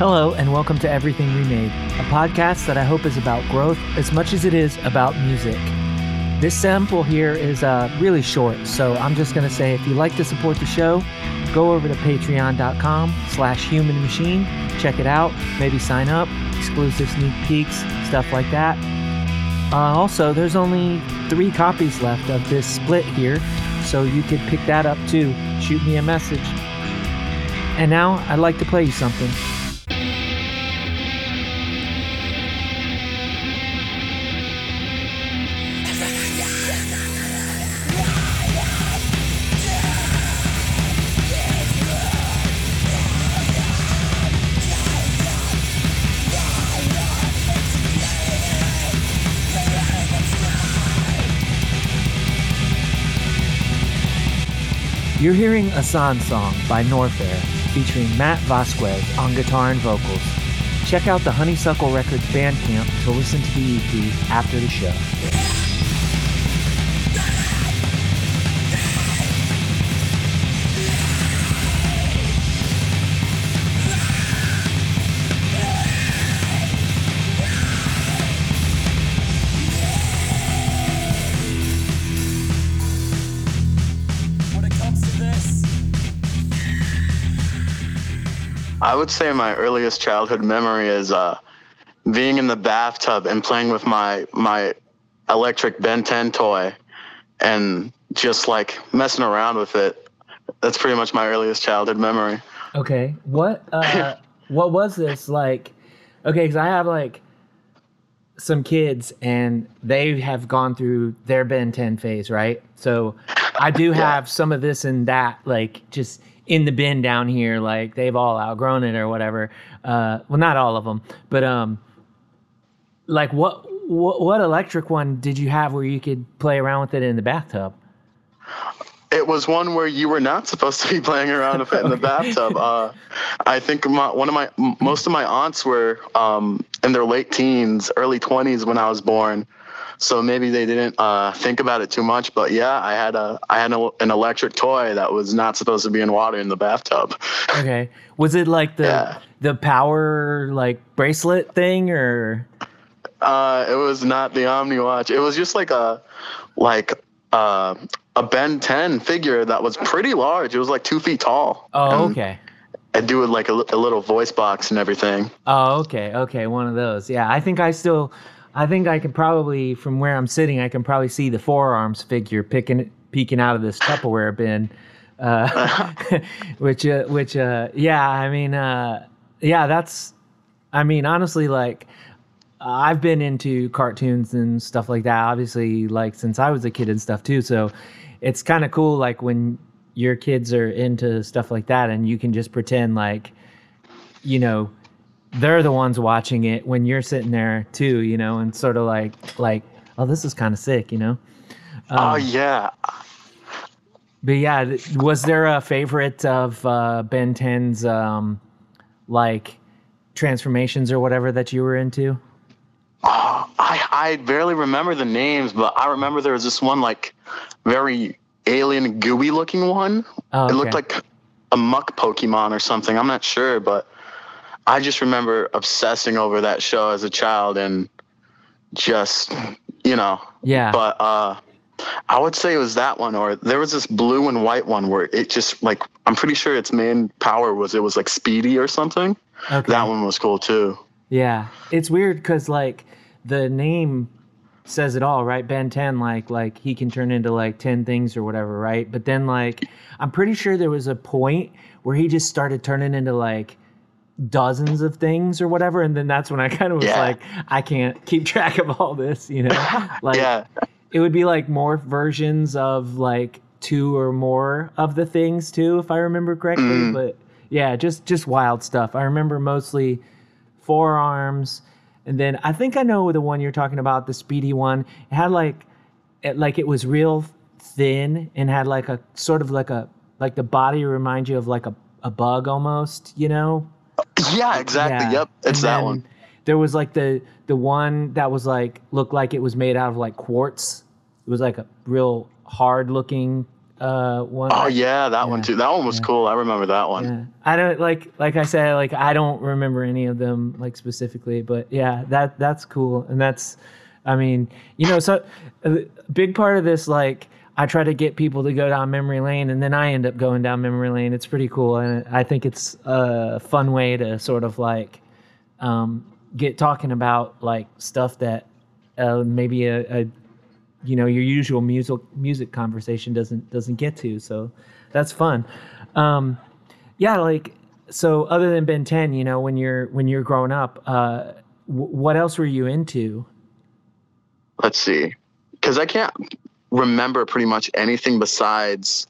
Hello, and welcome to Everything Remade, a podcast that I hope is about growth as much as it is about music. This sample here is uh, really short, so I'm just going to say if you like to support the show, go over to patreon.com slash human machine, check it out, maybe sign up, exclusive sneak peeks, stuff like that. Uh, also, there's only three copies left of this split here, so you could pick that up too. Shoot me a message. And now I'd like to play you something. You're hearing Asan Song by Norfair featuring Matt Vasquez on guitar and vocals. Check out the Honeysuckle Records Bandcamp to listen to the EP after the show. I would say my earliest childhood memory is uh, being in the bathtub and playing with my my electric Ben 10 toy and just like messing around with it. That's pretty much my earliest childhood memory. Okay, what uh, what was this like? Okay, because I have like some kids and they have gone through their Ben 10 phase, right? So I do have some of this and that, like just in the bin down here, like they've all outgrown it or whatever. Uh, well, not all of them, but um, like what what what electric one did you have where you could play around with it in the bathtub? It was one where you were not supposed to be playing around with it in the bathtub. Uh, I think my, one of my most of my aunts were um, in their late teens, early twenties when I was born. So maybe they didn't uh, think about it too much. But yeah, I had a I had a, an electric toy that was not supposed to be in water in the bathtub. Okay, was it like the Yeah. the power like bracelet thing or? Uh, it was not the Omni Watch. It was just like a like uh, a Ben 10 figure that was pretty large. It was like two feet tall. Oh, And okay. I do it like a, a little voice box and everything. Oh, okay, okay, one of those. Yeah, I think I still, I think I can probably, from where I'm sitting, I can probably see the Four Arms figure picking, peeking out of this Tupperware bin, uh, which, uh, which, uh, yeah, I mean, uh, yeah, that's, I mean, honestly, like, I've been into cartoons and stuff like that, obviously, like since I was a kid and stuff too. So it's kind of cool, like when your kids are into stuff like that and you can just pretend like, you know, they're the ones watching it when you're sitting there too, you know, and sort of like, like, oh, this is kind of sick, you know? oh yeah, But yeah, was there a favorite of uh, Ben 10's um, like transformations or whatever that you were into? I I barely remember the names, but I remember there was this one like very alien gooey looking one. Oh, It looked like a muck Pokemon or something. I'm not sure, but I just remember obsessing over that show as a child and just you know Yeah. but uh I would say it was that one, or there was this blue and white one where it just like I'm pretty sure its main power was it was like speedy or something. okay. That one was cool too. Yeah, it's weird because like the name says it all, right? Ben Ten, like like he can turn into like ten things or whatever, right? But then like I'm pretty sure there was a point where he just started turning into like dozens of things or whatever, and then that's when I kind of was Yeah. like, I can't keep track of all this, you know? like yeah, it would be like more versions of like two or more of the things too, if I remember correctly. Mm. But yeah, just just wild stuff. I remember mostly Four Arms, and then I think I know the one you're talking about, the speedy one. It had like, it, like it was real thin and had like a sort of like a like the body remind you of like a, a bug almost, you know? Yeah, exactly. Yeah. Yep, it's And that one. There was like the the one that was like looked like it was made out of like quartz. It was like a real hard looking uh, one. Oh yeah, that one too. That one was Yeah. cool. I remember that one. Yeah. I don't like like I said like I don't remember any of them like specifically, but yeah, that that's cool and that's I mean, you know, so a big part of this like I try to get people to go down memory lane and then I end up going down memory lane. It's pretty cool and I think it's a fun way to sort of like um, get talking about like stuff that uh, maybe a, a you know your usual music music conversation doesn't doesn't get to so that's fun. Um yeah like so other than ben 10 you know when you're when you're growing up uh w- what else were you into? Let's see, because I can't remember pretty much anything besides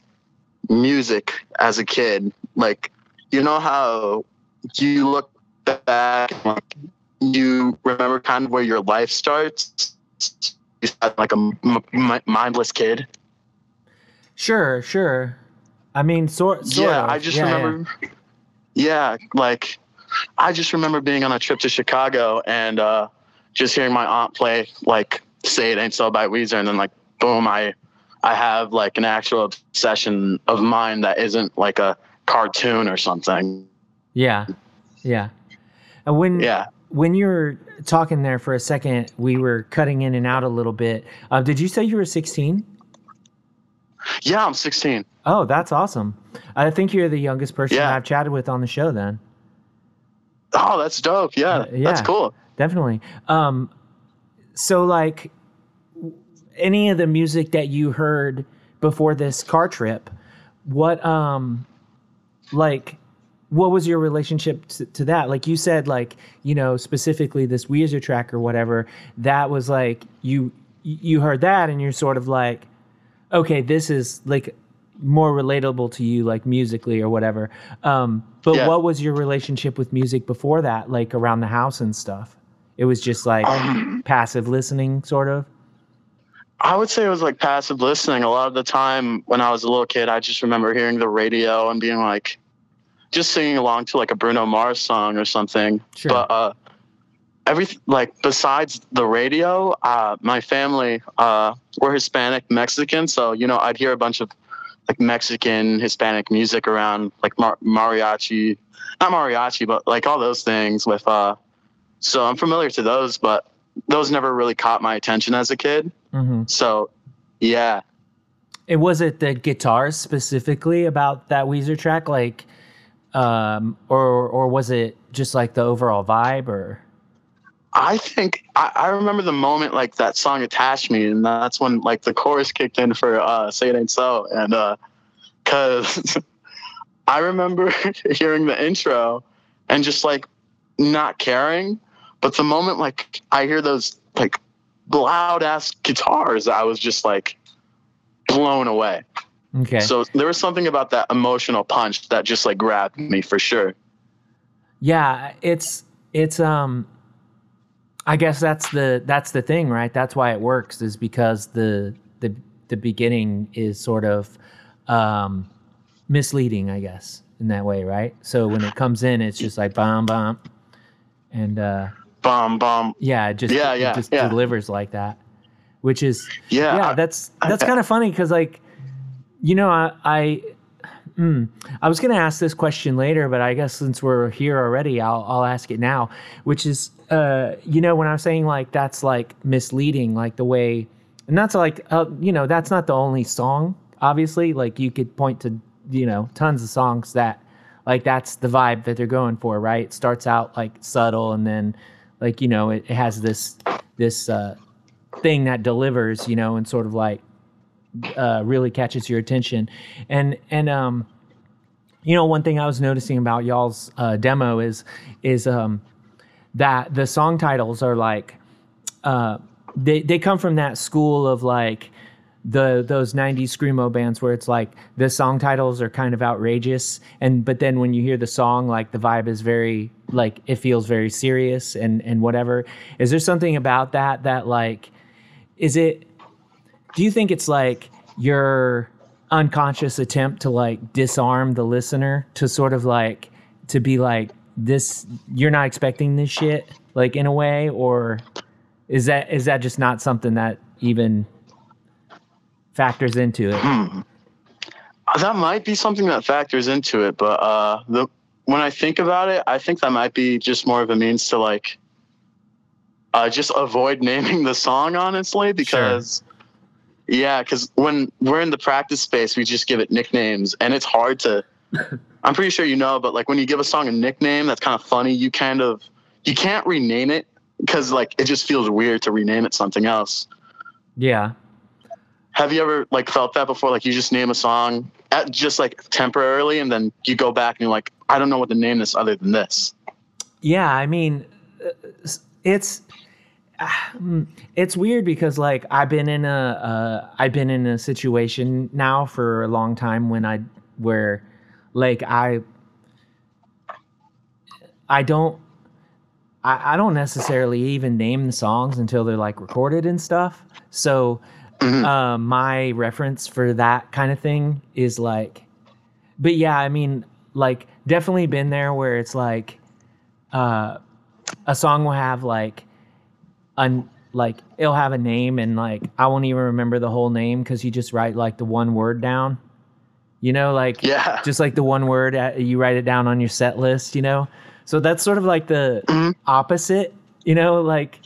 music as a kid. Like, you know how you look back, like, you remember kind of where your life starts. You had like a m- m- mindless kid. sure sure i mean sort, sort yeah, of. I just Yeah, yeah. remember. Yeah. like I just remember being on a trip to Chicago and uh, just hearing my aunt play like "Say It Ain't So" by Weezer, and then like boom, I I have like an actual obsession of mine that isn't like a cartoon or something. yeah yeah and when Yeah. when you're talking there for a second we were cutting in and out a little bit uh, did you say you were 16 Yeah, I'm 16. Oh, that's awesome. I think you're the youngest person Yeah. I've chatted with on the show then. Oh, that's dope. Yeah, Uh, yeah. that's cool. Definitely. Um so like any of the music that you heard before this car trip, what um like what was your relationship to, to that? Like you said like, you know, specifically this Weezer track or whatever, that was like you you heard that and you're sort of like okay, this is like more relatable to you, like musically or whatever. Um, but Yeah. what was your relationship with music before that, like around the house and stuff? It was just like Um, passive listening, sort of. I would say it was like passive listening. A lot of the time when I was a little kid, I just remember hearing the radio and being like, just singing along to like a Bruno Mars song or something. Sure. But uh, every like besides the radio, uh, my family uh, we're Hispanic Mexican, so you know I'd hear a bunch of like Mexican Hispanic music around, like mar- mariachi, not mariachi, but like all those things with. Uh, so I'm familiar to those, but those never really caught my attention as a kid. hmm So, yeah, It was it the guitars specifically about that Weezer track, like, um, or or was it just like the overall vibe, or? I think I, I remember the moment like that song attached me, and that's when like the chorus kicked in for uh, "Say It Ain't So," and uh, cause I remember hearing the intro and just like not caring, but the moment like I hear those like loud ass guitars, I was just like blown away. okay? So there was something about that emotional punch that just like grabbed me for sure. Yeah, it's it's um I guess that's the that's the thing, right? That's why it works is because the the the beginning is sort of um misleading, I guess, in that way, right? So when it comes in it's just like bomb bomb and uh Bomb, bomb. yeah, it just Yeah, yeah, just yeah. delivers like that. Which is Yeah, yeah, that's that's kind of funny because like you know i i mm, i was to ask this question later but i guess since we're here already i'll i'll ask it now which is uh you know when i'm saying like that's like misleading like the way and that's like uh, you know that's not the only song obviously like you could point to you know tons of songs that like that's the vibe that they're going for right it starts out like subtle and then like you know it, it has this this uh thing that delivers you know and sort of like uh, really catches your attention. And and um, you know, one thing I was noticing about y'all's uh, demo is is um, that the song titles are like uh, they they come from that school of like the those 90s screamo bands where it's like the song titles are kind of outrageous and but then when you hear the song like the vibe is very like it feels very serious and and whatever. Is there something about that that like is it do you think it's like your unconscious attempt to like disarm the listener to sort of like to be like this you're not expecting this shit like in a way or is that is that just not something that even factors into it Hmm. That might be something that factors into it, but uh, the when I think about it, I think that might be just more of a means to like uh, just avoid naming the song, honestly, because yeah, because when we're in the practice space, we just give it nicknames, and it's hard to. I'm pretty sure you know, but like when you give a song a nickname that's kind of funny, you kind of you can't rename it because like it just feels weird to rename it something else. Yeah. Have you ever like felt that before? Like you just name a song at just like temporarily, and then you go back and you're like, I don't know what to name this other than this. Yeah, I mean, uh, it's it's weird because like I've been in a uh, I've been in a situation now for a long time when I where like I I don't I, I don't necessarily even name the songs until they're like recorded and stuff. So uh, my reference for that kind of thing is like, but yeah, I mean, like definitely been there where it's like, uh, a song will have like, un like it'll have a name and like I won't even remember the whole name because you just write like the one word down. You know, like Yeah. just like the one word uh, you write it down on your set list. You know, so that's sort of like the Mhm. opposite. You know, like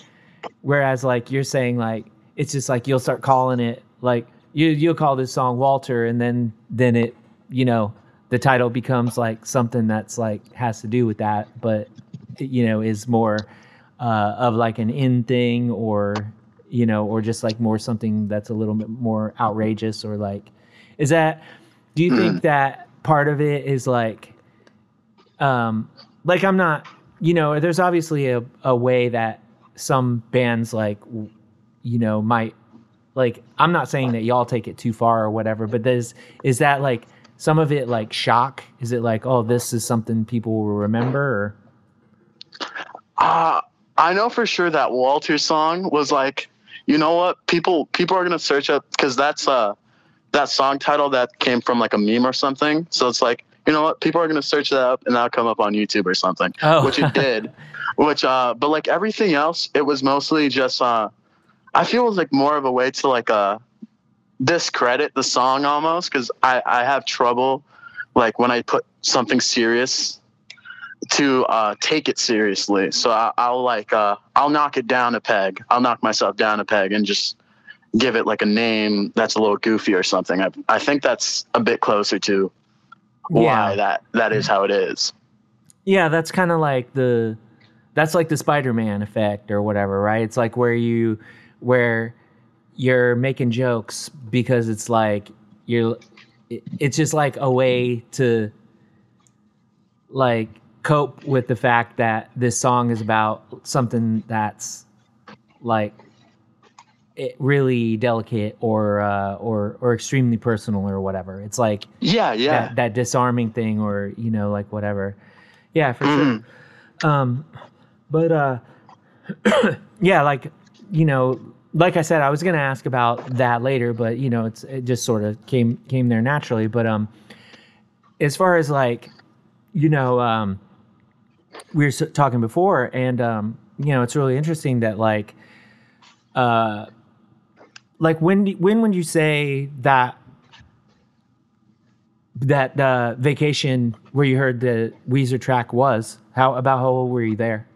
whereas like you're saying like it's just like you'll start calling it like you you'll call this song Walter and then then it you know the title becomes like something that's like has to do with that but you know is more uh, of like an in thing or you know or just like more something that's a little bit more outrageous or like is that do you think that part of it is like um like i'm not you know there's obviously a, a way that some bands like you know might like i'm not saying that y'all take it too far or whatever but there's is that like some of it like shock is it like oh this is something people will remember or Uh, I know for sure that Walter song was like, you know what? People people are gonna search up because that's uh that song title that came from like a meme or something. So it's like, you know what? People are gonna search that up and that'll come up on YouTube or something. Oh. Which it did. Which uh but like everything else, it was mostly just uh I feel it was like more of a way to like uh discredit the song almost because I, I have trouble like when I put something serious to uh, take it seriously. So I, I'll like uh, I'll knock it down a peg. I'll knock myself down a peg and just give it like a name that's a little goofy or something. I, I think that's a bit closer to why Yeah. that that is how it is. Yeah, that's kind of like the that's like the Spider-Man effect or whatever, right? It's like where you where you're making jokes because it's like you're it- it's just like a way to like cope with the fact that this song is about something that's like it really delicate or uh, or or extremely personal or whatever. It's like Yeah, yeah. that, that disarming thing or you know like whatever yeah for sure um but uh yeah like you know like i said i was gonna ask about that later but you know it's it just sort of came came there naturally but um as far as like you know um we were talking before and um you know it's really interesting that like uh like when when would you say that that uh, vacation where you heard the Weezer track was? How about how old were you there?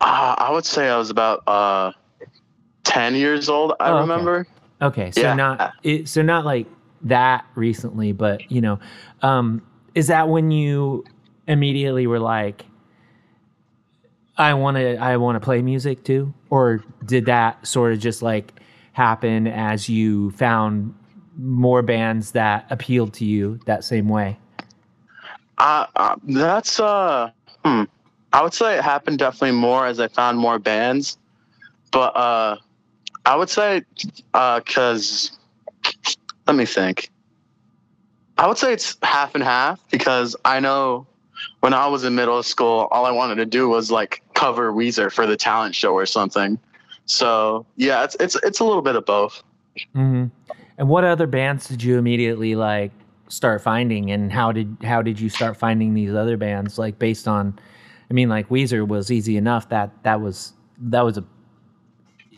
Uh, I would say I was about uh, ten years old. I Oh, okay. remember. Okay, so Yeah. not it, so not like that recently, but you know, um, is that when you immediately were like, I want to I want to play music too, or did that sort of just like happen as you found more bands that appealed to you that same way? Uh, uh, that's uh, hmm. I would say it happened definitely more as I found more bands, but uh, I would say uh, cause let me think. I would say it's half and half because I know when I was in middle school, all I wanted to do was like cover Weezer for the talent show or something. So yeah, it's it's it's a little bit of both. hmm And what other bands did you immediately like start finding, and how did how did you start finding these other bands? Like based on, I mean, like Weezer was easy enough. That that was that was a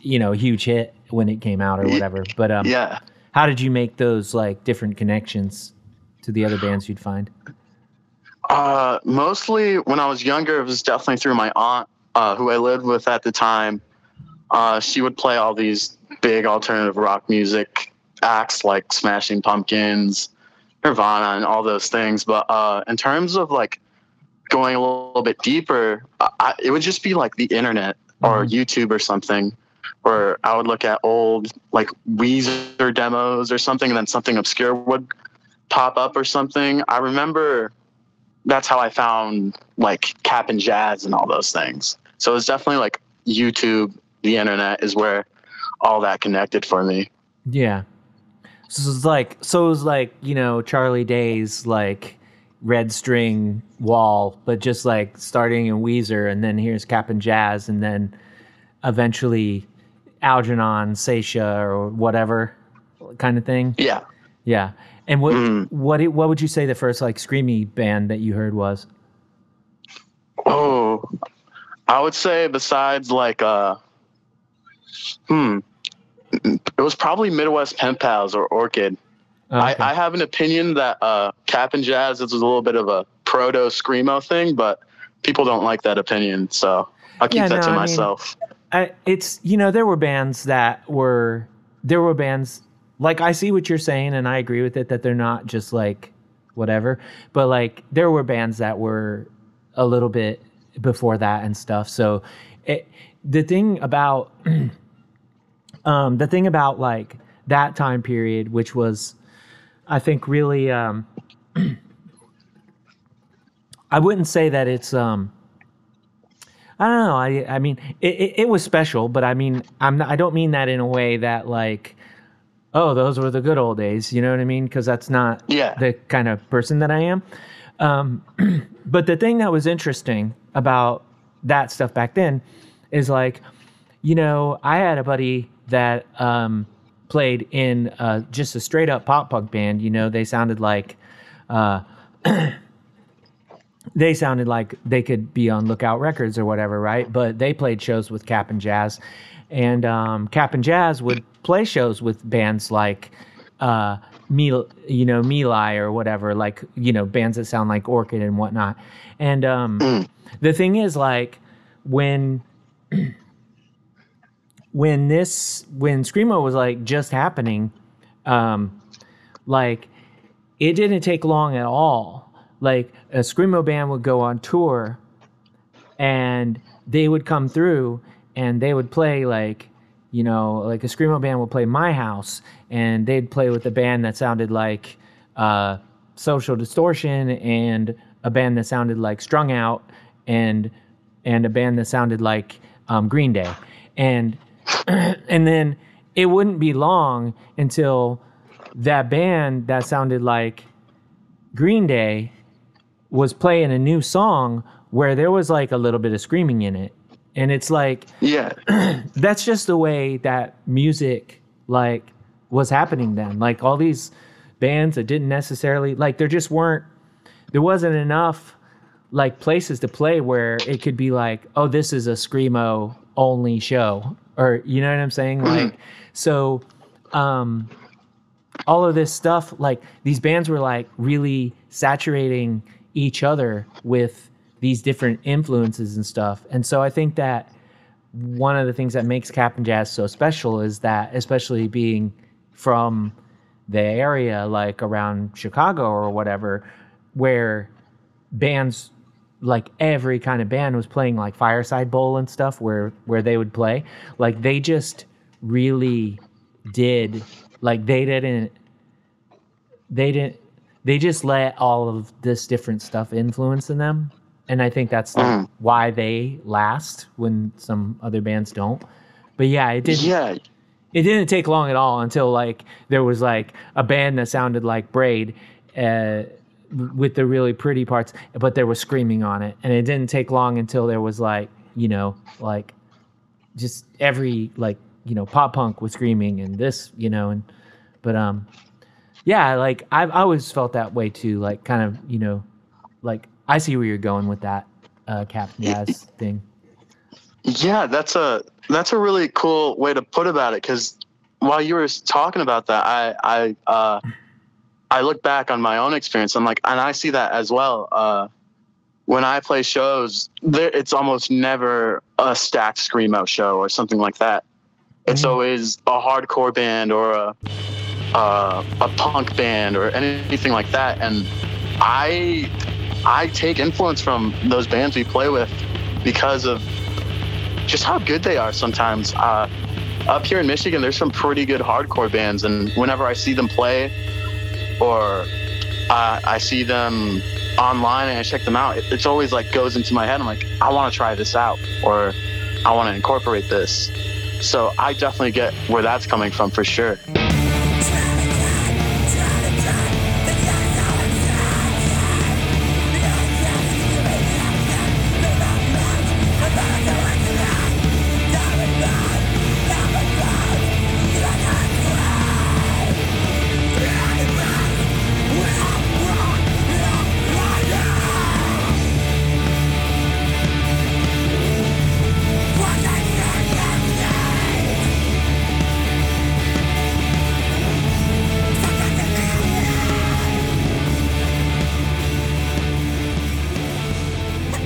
you know huge hit when it came out or whatever. But um, Yeah. how did you make those like different connections to the other bands you'd find? Uh, mostly when I was younger, it was definitely through my aunt, uh, who I lived with at the time. Uh, she would play all these big alternative rock music acts like Smashing Pumpkins, Nirvana, and all those things. But uh, in terms of like going a little bit deeper, I, it would just be like the internet or Mhm. YouTube or something, where I would look at old like Weezer demos or something, and then something obscure would pop up or something. I remember that's how I found like Cap'n Jazz and all those things. So it's definitely like YouTube, the internet is where all that connected for me. Yeah. So it's like so it was like, you know, Charlie Day's like red string wall, but just like starting in Weezer and then here's Cap'n Jazz and then eventually Algernon, Seisha or whatever kind of thing. Yeah. Yeah. And what Mm. what it- what would you say the first like screamy band that you heard was? Oh, I would say besides like uh, hmm, it was probably Midwest Pen Pals or Orchid. Okay. I, I have an opinion that uh, Cap'n Jazz is a little bit of a proto screamo thing, but people don't like that opinion, so I'll keep Yeah, that no, to I mean- myself. I, it's you know there were bands that were there were bands like I see what you're saying and I agree with it that they're not just like whatever but like there were bands that were a little bit before that and stuff. So it, the thing about um the thing about like that time period which was I think really um I wouldn't say that it's um I don't know. I I mean, it, it, it was special, but I mean, I'm not, I don't mean that in a way that like, oh, those were the good old days. You know what I mean? Because that's not Yeah. the kind of person that I am. Um, but the thing that was interesting about that stuff back then is like, you know, I had a buddy that um, played in uh, just a straight up pop punk band. You know, they sounded like. Uh, they sounded like they could be on Lookout Records or whatever, right? But they played shows with Cap'n Jazz, and um, Cap'n Jazz would play shows with bands like uh, me, you know, Meli or whatever, like you know, bands that sound like Orchid and whatnot. And um, the thing is, like when when this when screamo was like just happening, um, like it didn't take long at all. Like a screamo band would go on tour, and they would come through and they would play like, you know, like a screamo band would play my house, and they'd play with a band that sounded like uh, Social Distortion and a band that sounded like Strung Out, and and a band that sounded like um, Green Day, and and then it wouldn't be long until that band that sounded like Green Day was playing a new song where there was like a little bit of screaming in it. And it's like Yeah. that's just the way that music like was happening then. Like all these bands that didn't necessarily like there just weren't there wasn't enough like places to play where it could be like, oh, this is a screamo only show, or you know what I'm saying? Like, so, um, all of this stuff, like these bands were like really saturating each other with these different influences and stuff, and so I think that one of the things that makes Cap'n Jazz so special is that, especially being from the area, like around Chicago or whatever, where bands like every kind of band was playing like fireside bowl and stuff where where they would play. Like they just really did like they didn't they didn't they just let all of this different stuff influence in them and i think that's Mm. why they last when some other bands don't but yeah it didn't Yeah. it didn't take long at all until like there was like a band that sounded like Braid uh, with the really pretty parts, but there was screaming on it, and it didn't take long until there was like you know like just every like you know pop punk was screaming and this you know and but um yeah like I've always felt that way too like kind of you know like I see where you're going with that uh, Cap Jazz thing. Yeah, that's a that's a really cool way to put about it because while you were talking about that, I I uh, I look back on my own experience. I'm like, and I see that as well. Uh, when I play shows, there, it's almost never a stacked screamo show or something like that. It's Mhm. always a hardcore band or a uh, a punk band or anything like that. And I I take influence from those bands we play with because of just how good they are sometimes. Uh, up here in Michigan, there's some pretty good hardcore bands, and whenever I see them play or uh, I see them online and I check them out, it, it's always like goes into my head. I'm like, I want to try this out, or I want to incorporate this. So I definitely get where that's coming from for sure.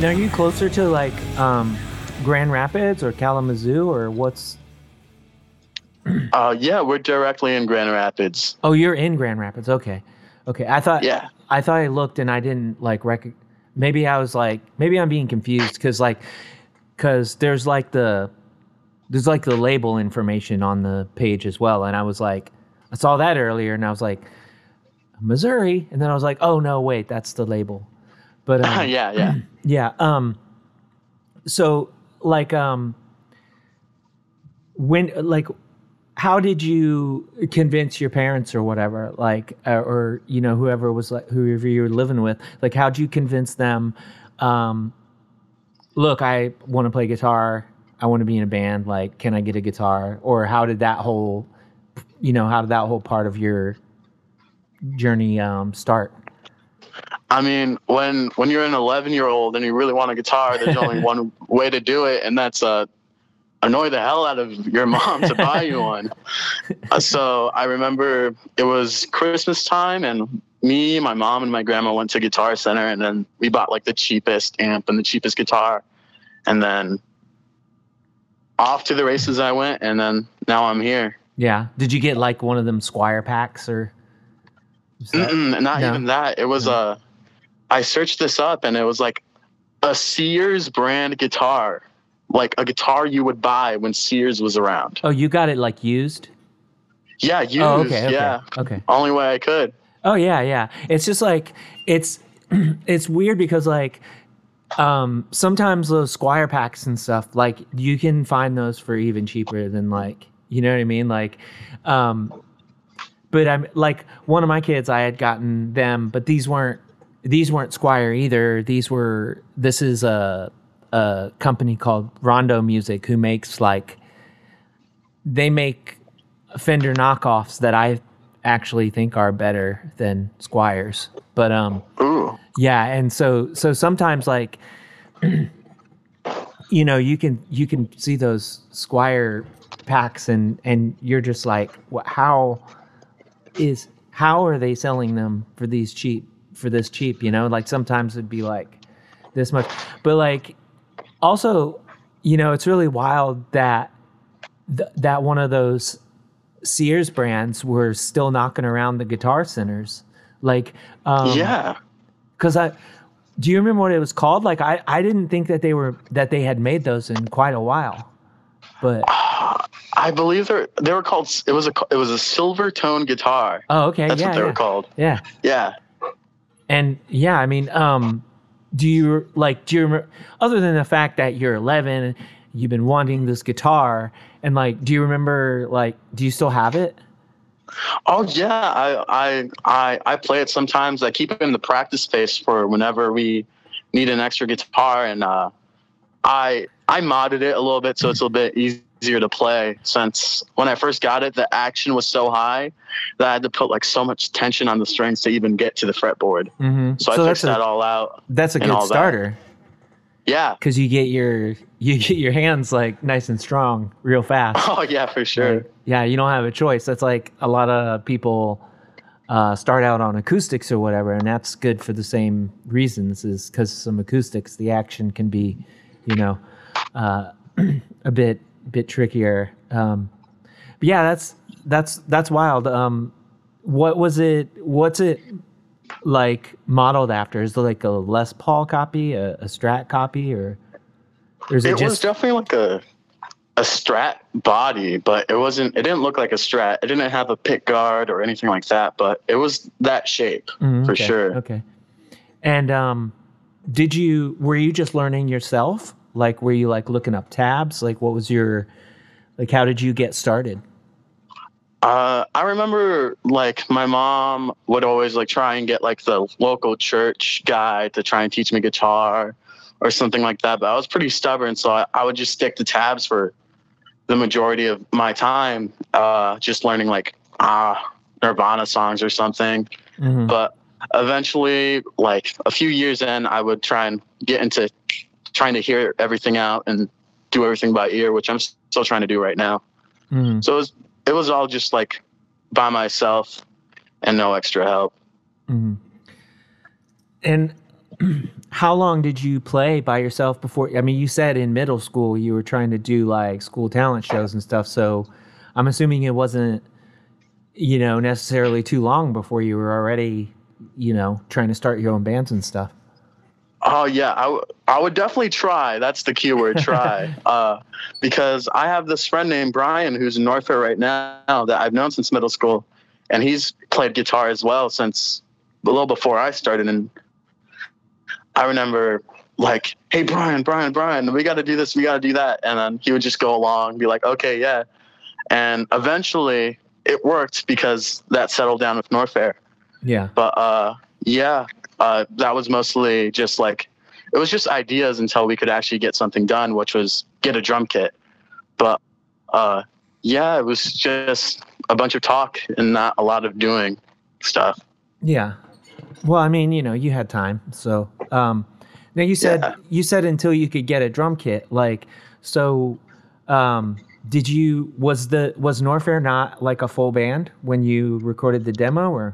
Are you closer to like um, Grand Rapids or Kalamazoo or what's? Uh, yeah, we're directly in Grand Rapids. Oh, you're in Grand Rapids. Okay, okay. I thought. Yeah. I thought I looked and I didn't like rec. Maybe I was like, maybe I'm being confused because like, because there's like the, there's like the label information on the page as well, and I was like, I saw that earlier, and I was like, Missouri, and then I was like, oh no, wait, that's the label. But um, yeah, yeah. yeah. Um. So like um. When like, how did you convince your parents or whatever? Like, uh, or you know, whoever was like whoever you were living with. Like, how'd you convince them? Um. Look, I want to play guitar. I want to be in a band. Like, can I get a guitar? Or how did that whole, you know, how did that whole part of your journey um start? I mean, when when you're an 11 year old and you really want a guitar, there's only one way to do it, and that's uh, annoy the hell out of your mom to buy you one. Uh, so I remember it was Christmas time, and me, my mom, and my grandma went to Guitar Center, and then we bought like the cheapest amp and the cheapest guitar, and then off to the races I went, and then now I'm here. Yeah. Did you get like one of them Squier packs or? that- not No. even that. It was No. uh, I searched this up and it was like a Sears brand guitar, like a guitar you would buy when Sears was around. Oh, you got it like used? Yeah, used. Oh, okay, okay, Yeah, okay. only way I could. Oh yeah, yeah. It's just like it's it's weird because like um sometimes those Squier packs and stuff like you can find those for even cheaper than like you know what I mean like um but I'm like one of my kids I had gotten them but these weren't these weren't Squier either. These were this is a a company called Rondo Music who makes like they make Fender knockoffs that I actually think are better than Squiers. But um Ooh, yeah, and so so sometimes like you know, you can you can see those Squier packs and and you're just like what how is how are they selling them for these cheap for this cheap, you know? Like sometimes it'd be like this much. But like also, you know, it's really wild that th- that one of those Sears brands were still knocking around the guitar centers. Like, um, yeah. because I do you remember what it was called? Like, I I didn't think that they were that they had made those in quite a while, but I believe they they were called. It was a it was a Silvertone guitar. oh okay, That's yeah, what they yeah, were called. yeah, Yeah. And yeah, I mean, um, do you like do you remember other than the fact that you're 11 and you've been wanting this guitar and like do you remember like do you still have it? Oh yeah, I I I I play it sometimes. I keep it in the practice space for whenever we need an extra guitar, and uh, I I modded it a little bit so it's a little bit easier to play. Since when I first got it, the action was so high that I had to put like so much tension on the strings to even get to the fretboard. Mm-hmm. So, I that's fixed that a all out. that's a good all that. starter. Yeah. because you get your you get your hands like nice and strong real fast. Oh yeah, for sure. Like, yeah, you don't have a choice. That's like a lot of people uh, start out on acoustics or whatever, and that's good for the same reasons. Is because some acoustics, the action can be, you know, uh, a bit bit trickier. Um, but yeah, that's that's that's wild. Um, what was it? What's it like modeled after? Is it like a Les Paul copy, a, a Strat copy, or, or is it, It was definitely like a a strat body, but it wasn't. It didn't look like a strat. It didn't have a pick guard or anything like that, but it was that shape Mm, for okay, sure. Okay. And um, did you were you just learning yourself? Like, were you like looking up tabs? Like, what was your like? How did you get started? Uh, I remember like my mom would always like try and get like the local church guy to try and teach me guitar or something like that. But I was pretty stubborn, so I, I would just stick to tabs for the majority of my time, uh, just learning like ah Nirvana songs or something. Mhm. But eventually, like a few years in, I would try and get into trying to hear everything out and do everything by ear, which I'm still trying to do right now. Mhm. So it was, it was all just like by myself and no extra help. Mhm. And how long did you play by yourself before? I mean, you said in middle school you were trying to do like school talent shows and stuff. So I'm assuming it wasn't, you know, necessarily too long before you were already, you know, trying to start your own bands and stuff. Oh yeah, I, w- I would definitely try. That's the key word, try. uh, because I have this friend named Brian who's in Norfair right now that I've known since middle school, and he's played guitar as well since a little before I started. And I remember like, hey Brian, Brian, Brian, we got to do this, we got to do that, and then he would just go along, be like, okay, yeah, and eventually it worked because that settled down with Norfair Yeah. but uh yeah uh that was mostly just like it was just ideas until we could actually get something done which was get a drum kit but uh yeah it was just a bunch of talk and not a lot of doing stuff Yeah. Well, I mean, you know, you had time. So, um, now you said Yeah. you said until you could get a drum kit, like, so, um, did you was the was Norfair not like a full band when you recorded the demo, or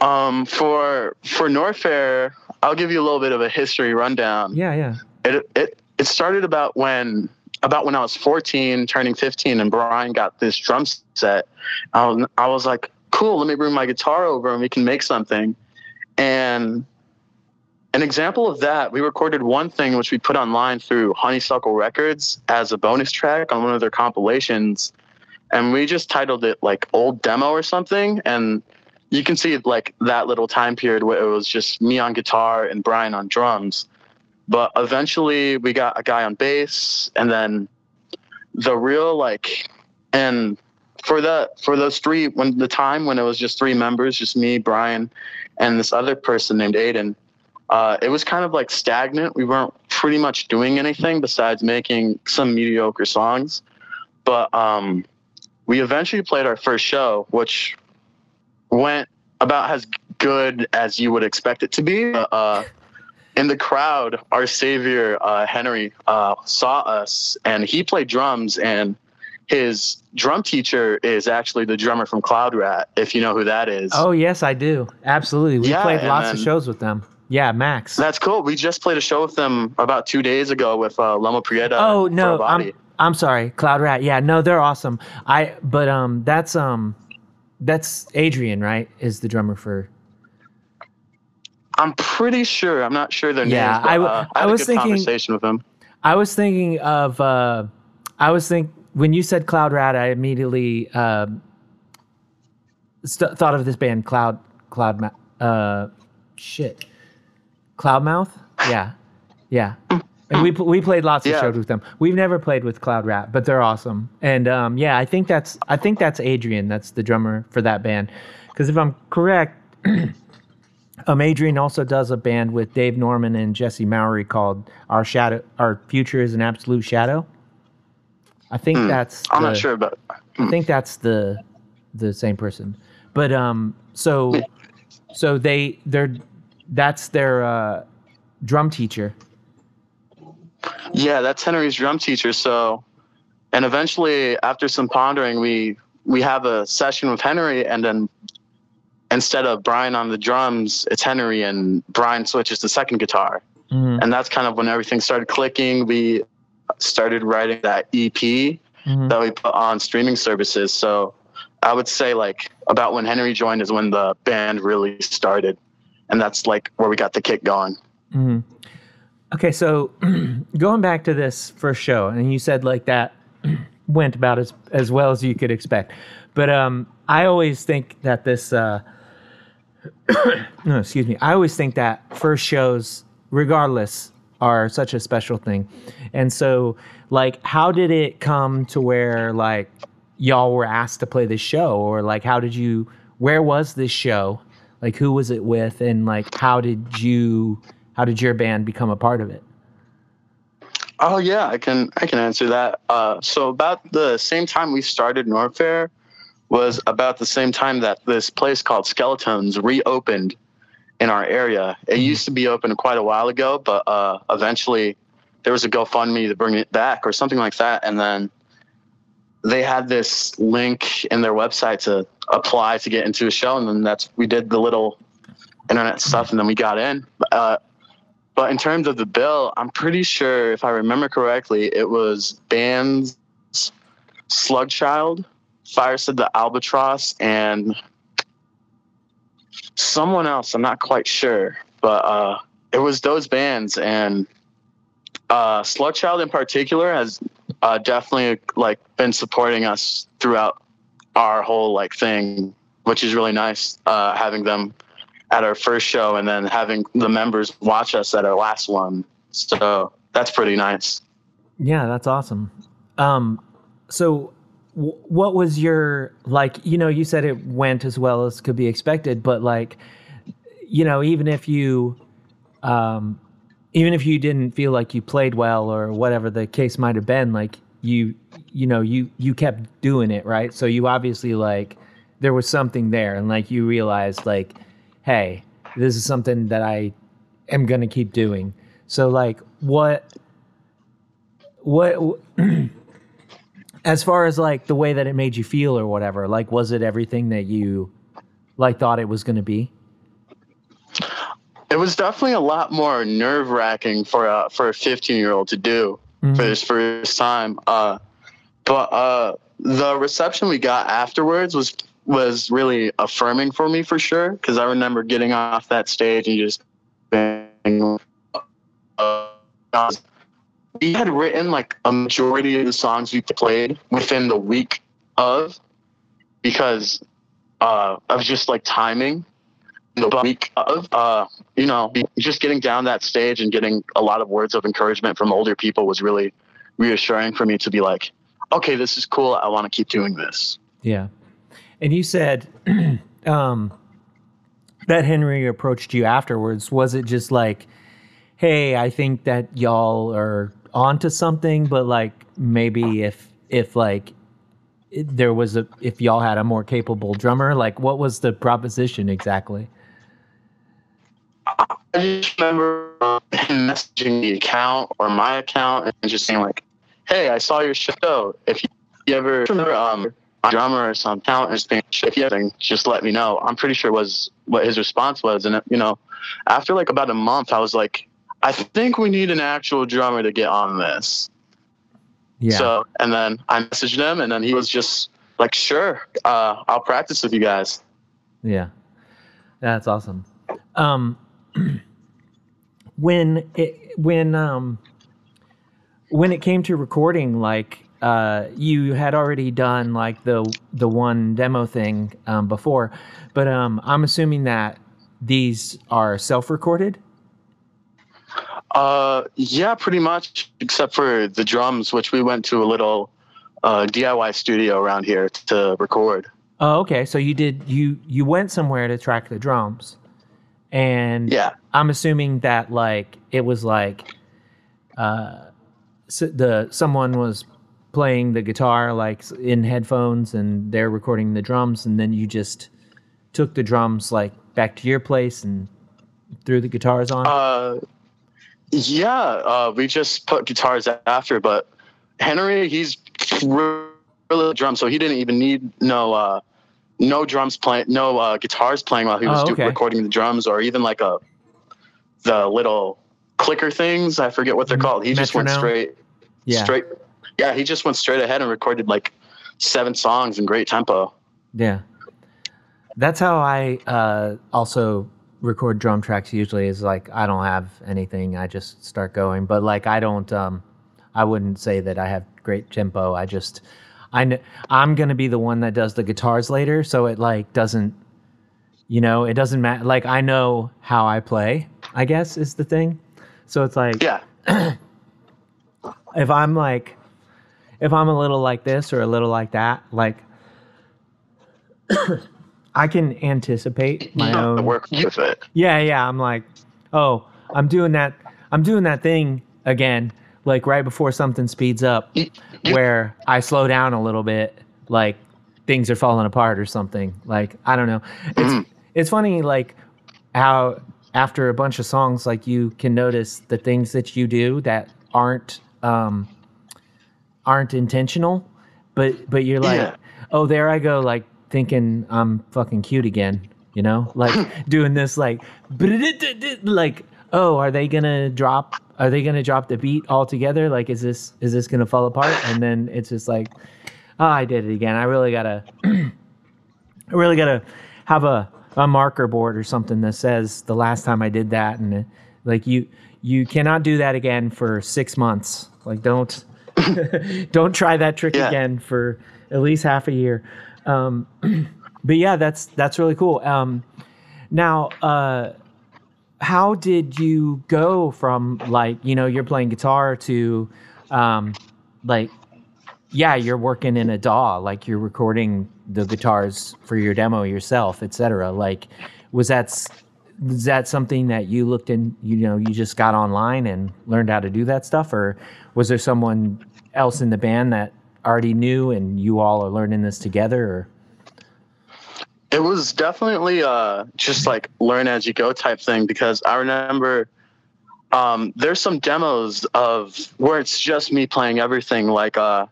um for for norfair i'll give you a little bit of a history rundown yeah, yeah, it it it started about when about when I was 14, turning 15, and Brian got this drum set. I was, I was like, cool, let me bring my guitar over and we can make something. And an example of that, we recorded one thing which we put online through Honeysuckle Records as a bonus track on one of their compilations. And we just titled it like Old Demo or something. And you can see like that little time period where it was just me on guitar and Brian on drums. But eventually we got a guy on bass and then the real like and for the for those three when the time when it was just three members just me brian and this other person named aiden uh, it was kind of like stagnant. We weren't pretty much doing anything besides making some mediocre songs. But um, we eventually played our first show which went about as good as you would expect it to be uh, in the crowd, our savior uh, Henry uh, saw us, and he played drums. And his drum teacher is actually the drummer from Cloud Rat, if you know who that is. Oh yes, I do. Absolutely, we Yeah, played lots of shows with them. Yeah, Max. That's cool. We just played a show with them about two days ago with uh, Loma Prieta. oh no. I'm I'm sorry, Cloud Rat. Yeah, no, they're awesome. I but um, that's um, that's Adrian, right? Is the drummer for I'm pretty sure. I'm not sure their Yeah, names. But, I w- uh, I a was thinking- conversation with them. I was thinking of uh, I was think when you said Cloud Rat, I immediately uh, st- thought of this band Cloud Cloud Ma- uh, shit Cloud Mouth. Yeah, yeah. And we we played lots of shows with them. We've never played with Cloud Rat, but they're awesome. And um, yeah, I think that's I think that's Adrian. That's the drummer for that band. Because if I'm correct, um, Adrian also does a band with Dave Norman and Jesse Mowry called Our Shadow. Our Future is an Absolute Shadow. I think that's. I'm not sure about. I think that's the the same person. But um, so so they they're that's their uh, drum teacher, Yeah, that's Henry's drum teacher. So, and eventually, after some pondering, we we have a session with Henry, and then instead of Brian on the drums, it's Henry, and Brian switches to second guitar, Mhm, and that's kind of when everything started clicking. We started writing that EP mhm. that we put on streaming services. So, I would say like about when Henry joined is when the band really started, and that's like where we got the kick going. hmm Okay, so going back to this first show, and you said like that went about as as well as you could expect, but um, I always think that this. Uh, no, excuse me. I always think that first shows, regardless, are such a special thing, and so like, how did it come to where like y'all were asked to play this show, or like, how did you? Where was this show? Like, who was it with, and like, how did you? How did your band become a part of it? Oh yeah, I can I can answer that. Uh, so about the same time we started Norfair was about the same time that this place called Skeletons reopened in our area. It used to be open quite a while ago, but uh, eventually there was a GoFundMe to bring it back or something like that, and then they had this link in their website to apply to get into a show, and then that's we did the little internet stuff, and then we got in. Uh, but in terms of the bill, I'm pretty sure, if I remember correctly, it was bands Slugchild, Fire Said the Albatross, and someone else. I'm not quite sure, but uh, it was those bands. And uh, Slugchild in particular has uh, definitely like been supporting us throughout our whole like thing, which is really nice. Uh, having them at our first show and then having the members watch us at our last one. So that's pretty nice. Yeah, that's awesome. Um, so w- what was your like? You know, you said it went as well as could be expected, but like, you know, even if you, um, even if you didn't feel like you played well or whatever the case might have been, like you, you know, you you kept doing it, right? So you obviously like there was something there, and like you realized like, hey, this is something that I am gonna keep doing. So like, what what as far as like the way that it made you feel or whatever like was it everything that you like thought it was going to be It was definitely a lot more nerve wracking for a for a 15 year old to do Mhm. for his first time. Uh, but uh, the reception we got afterwards was was really affirming for me for sure because I remember getting off that stage and just being, uh, we had written like a majority of the songs we played within the week of because uh, of just like timing. The week of uh, you know just getting down that stage and getting a lot of words of encouragement from older people was really reassuring for me to be like okay this is cool. I want to keep doing this. Yeah and you said um that henry approached you afterwards. Was it just like hey i think that y'all are onto something but like maybe if if like there was a if y'all had a more capable drummer? Like what was the proposition exactly? I just remember him messaging the account or my account and just saying like hey i saw your show. If you, ever remember um drummer or some talent or something if you ever just let me know. I'm pretty sure was what his response was. And you know after like about a month i was like i think we need an actual drummer to get on this. Yeah. So, and then I messaged him, and then he was just like, "Sure, uh, I'll practice with you guys." Yeah, that's awesome. Um, when it when um when it came to recording, like uh, you had already done like the the one demo thing um, before, but um, I'm assuming that these are self-recorded. Uh, yeah, pretty much, except for the drums, which we went to a little uh, DIY studio around here to record. Oh, okay. So you did you you went somewhere to track the drums, and Yeah, I'm assuming that like it was like uh s the someone was playing the guitar like in headphones and they're recording the drums and then you just took the drums like back to your place and threw the guitars on. uh, Yeah, uh, we just put guitars after, but Henry, he's really drum, so he didn't even need no uh, no drums playing, no uh, guitars playing while he was Oh, do- recording the drums, or even like a the little clicker things. I forget what they're called. He just went straight, Yeah. straight. Yeah, he just went straight ahead and recorded like seven songs in great tempo. Yeah. That's how I uh, also record drum tracks usually is like I don't have anything, I just start going. But like I don't um I wouldn't say that I have great tempo. I just I kn- I'm going to be the one that does the guitars later, so it like doesn't you know, it doesn't matter like I know how I play, I guess is the thing. So it's like Yeah, if I'm like, if I'm a little like this or a little like that, like, I can anticipate my you don't have to own. work with it. Yeah, yeah. I'm like, oh, I'm doing that. I'm doing that thing again, like right before something speeds up, where I slow down a little bit, like things are falling apart or something. Like I don't know. It's it's funny, like how after a bunch of songs, like you can notice the things that you do that aren't um, aren't intentional, but but you're like, Yeah. oh, there I go, like thinking I'm fucking cute again. You know, like doing this, like, like, oh, are they gonna drop? Are they gonna drop the beat altogether? Like, is this is this gonna fall apart? And then it's just like, oh, I did it again. I really gotta, I really gotta have a a marker board or something that says the last time I did that, and like you you cannot do that again for six months. Like, don't don't try that trick Yeah. again for at least half a year. Um, but yeah, that's that's really cool. Um, now, uh, how did you go from like you know you're playing guitar to um, like yeah you're working in a DAW like you're recording the guitars for your demo yourself, etc. Like, was that was that something that you looked in you know you just got online and learned how to do that stuff, or was there someone else in the band that already knew and you all are learning this together? Or It was definitely uh, just like learn as you go type thing because I remember um, there's some demos of where it's just me playing everything, like uh,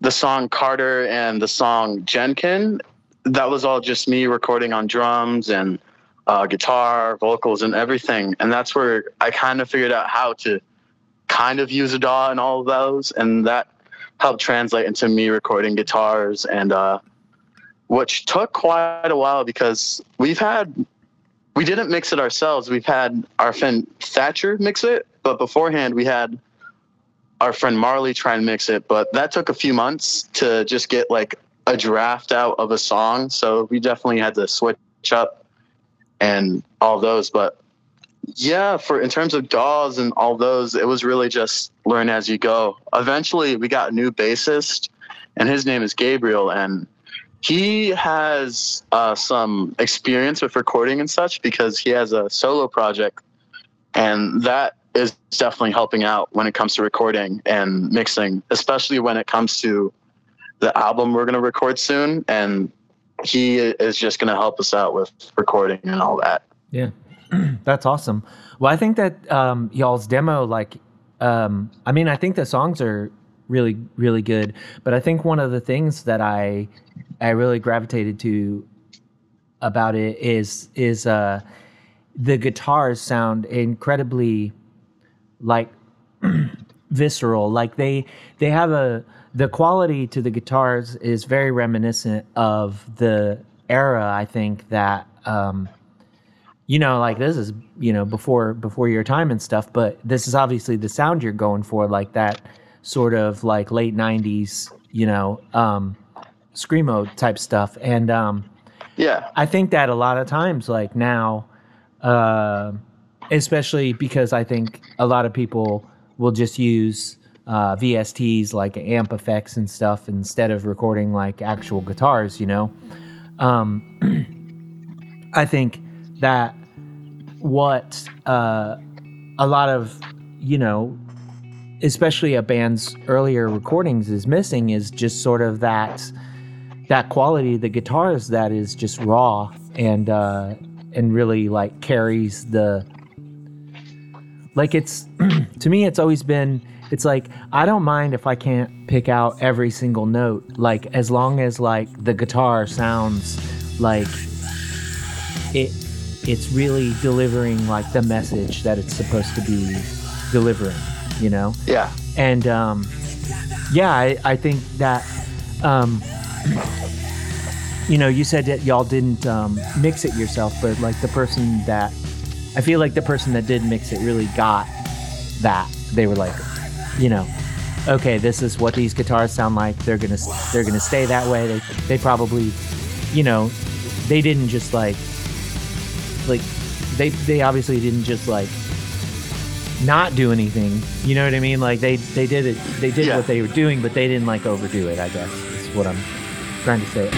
the song Carter and the song Jenkin. That was all just me recording on drums and uh, guitar, vocals, and everything. And that's where I kind of figured out how to kind of use a DAW and all of those, and that helped translate into me recording guitars and. Uh, which took quite a while because we've had we didn't mix it ourselves. We've had our friend Thatcher mix it, but beforehand we had our friend Marley try and mix it. But that took a few months to just get like a draft out of a song. So we definitely had to switch up and all those. But yeah, for in terms of DAWs and all those, it was really just learn as you go. Eventually, we got a new bassist, and his name is Gabriel, and he has uh, some experience with recording and such because he has a solo project and that is definitely helping out when it comes to recording and mixing especially when it comes to the album we're going to record soon and he is just going to help us out with recording and all that Yeah, that's awesome. Well, I think that um, y'all's demo, like, um, I mean, I think the songs are really, really good. But I think one of the things that I, I really gravitated to about it is is uh, the guitars sound incredibly, like, visceral. Like they they have a the quality to the guitars is very reminiscent of the era. I think that. Um, you know like this is you know before before your time and stuff but this is obviously the sound you're going for like that sort of like late 90s you know um screamo type stuff. And um yeah. I think that a lot of times like now uh, especially because i think a lot of people will just use uh, vsts like amp effects and stuff instead of recording like actual guitars you know? Um i think that what uh, a lot of you know especially a band's earlier recordings is missing is just sort of that that quality the guitars that is just raw and uh and really like carries the like it's to me it's always been it's like I don't mind if I can't pick out every single note like as long as like the guitar sounds like it it's really delivering like the message that it's supposed to be delivering, you know? Yeah. And um yeah, I, I think that um you know, you said that y'all didn't um, mix it yourself, but like the person that I feel like the person that did mix it really got that. They were like, you know, okay, this is what these guitars sound like. They're gonna they're gonna stay that way. They they probably, you know, they didn't just like like they they obviously didn't just like not do anything. You know what I mean? Like they they did it. They did Yeah. what they were doing, but they didn't like overdo it. I guess is what I'm trying to say.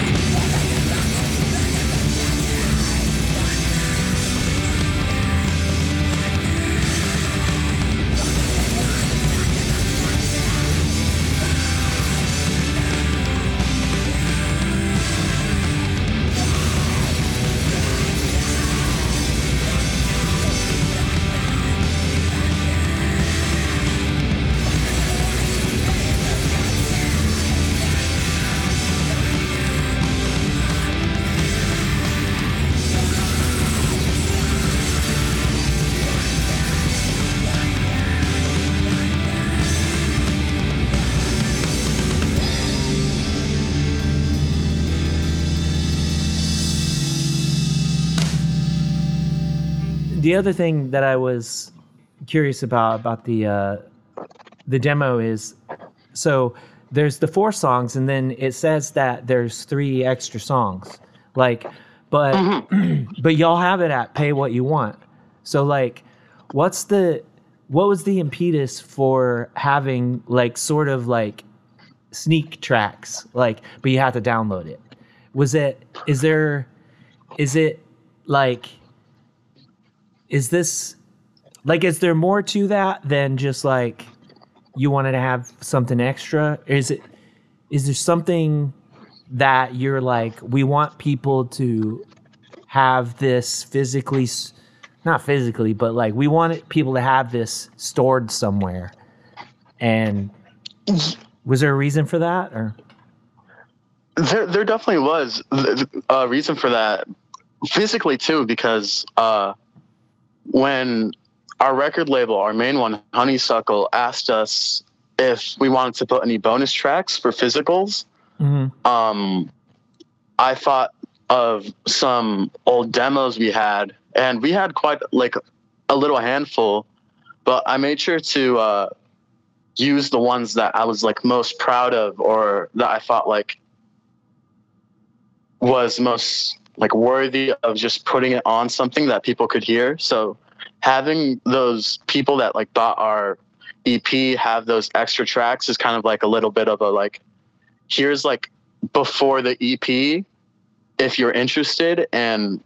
The other thing that I was curious about about the uh, the demo is so there's the four songs and then it says that there's three extra songs like but but y'all have it at pay what you want. So like what's the what was the impetus for having like sort of like sneak tracks like but you have to download it? Was it is there is it like is this like is there more to that than just like you wanted to have something extra? Is it is there something that you're like we want people to have this physically not physically but like we want people to have this stored somewhere? And was there a reason for that or? There, there definitely was a reason for that, physically too, because uh, when our record label, our main one, Honeysuckle, asked us if we wanted to put any bonus tracks for physicals, Mhm. um, I thought of some old demos we had, and we had quite like a little handful, but I made sure to uh, use the ones that I was like most proud of, or that I thought like was most like worthy of just putting it on something that people could hear. So having those people that like bought our EP have those extra tracks is kind of like a little bit of a like here's like before the EP if you're interested and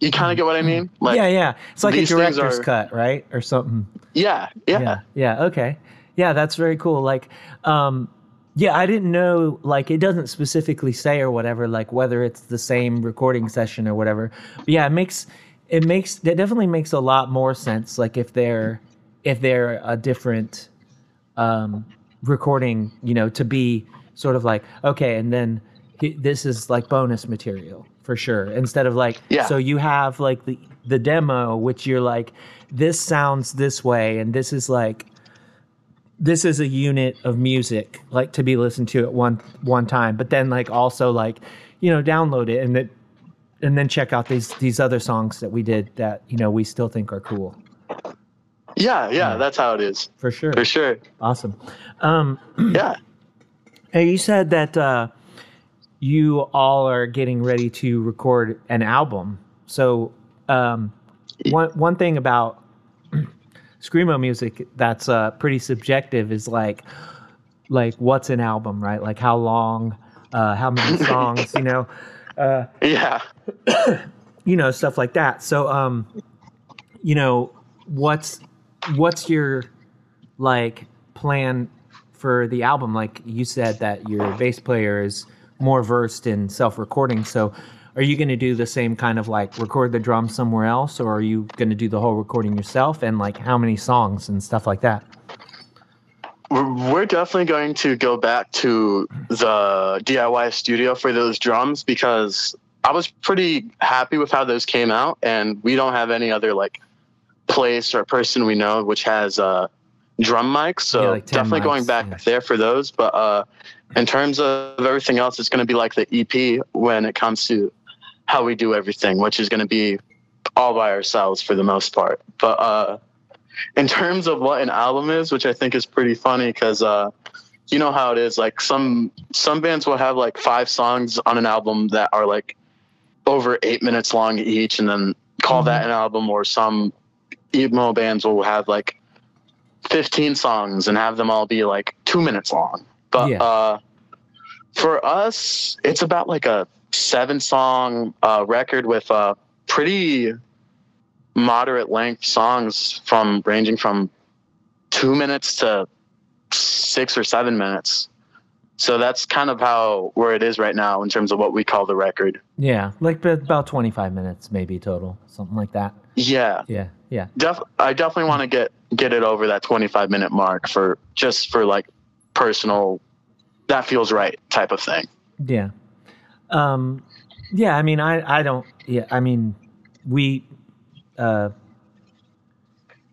you kind of get what I mean? Like yeah yeah it's like a director's are- cut right or something yeah, yeah. yeah yeah okay yeah that's very cool like um yeah i didn't know like it doesn't specifically say or whatever like whether it's the same recording session or whatever but yeah it makes it makes it definitely makes a lot more sense like if they're if they're a different um recording you know to be sort of like okay and then he- this is like bonus material for sure instead of like Yeah. so you have like the the demo which you're like this sounds this way and this is like this is a unit of music like to be listened to at one one time but then like also like you know download it and that and then check out these these other songs that we did that you know we still think are cool Yeah, yeah, that's how it is. for sure For sure. awesome um Yeah. Hey, you said that uh, you all are getting ready to record an album. So, um, one one thing about screamo music that's uh, pretty subjective is like, like what's an album, right? Like how long, uh, how many songs, you know, Yeah. you know, stuff like that. So, um, you know, what's what's your like plan for the album? Like you said that your bass player is more versed in self-recording. So, are you going to do the same kind of like record the drums somewhere else, or are you going to do the whole recording yourself? And like how many songs and stuff like that? We're definitely going to go back to the DIY studio for those drums because I was pretty happy with how those came out, and we don't have any other like place or person we know which has uh, drum mics. So Yeah, like 10 definitely going back yeah. there for those. But uh, in terms of everything else, it's going to be like the EP when it comes to how we do everything, which is going to be all by ourselves for the most part. But uh, in terms of what an album is, which I think is pretty funny because uh, you know how it is. Like some some bands will have like five songs on an album that are like over eight minutes long each, and then call that an album. Or some emo bands will have like fifteen songs and have them all be like two minutes long. But Yeah. uh, for us, it's about like a seven song uh, record with uh, pretty moderate length songs from ranging from two minutes to six or seven minutes. So that's kind of how where it is right now in terms of what we call the record. Yeah, like about 25 minutes maybe total, something like that. Yeah, Yeah, yeah. def- I definitely want to get get it over that 25 minute mark for just for like personal that feels right type of thing. Yeah. Um yeah, I mean I I don't yeah, I mean we uh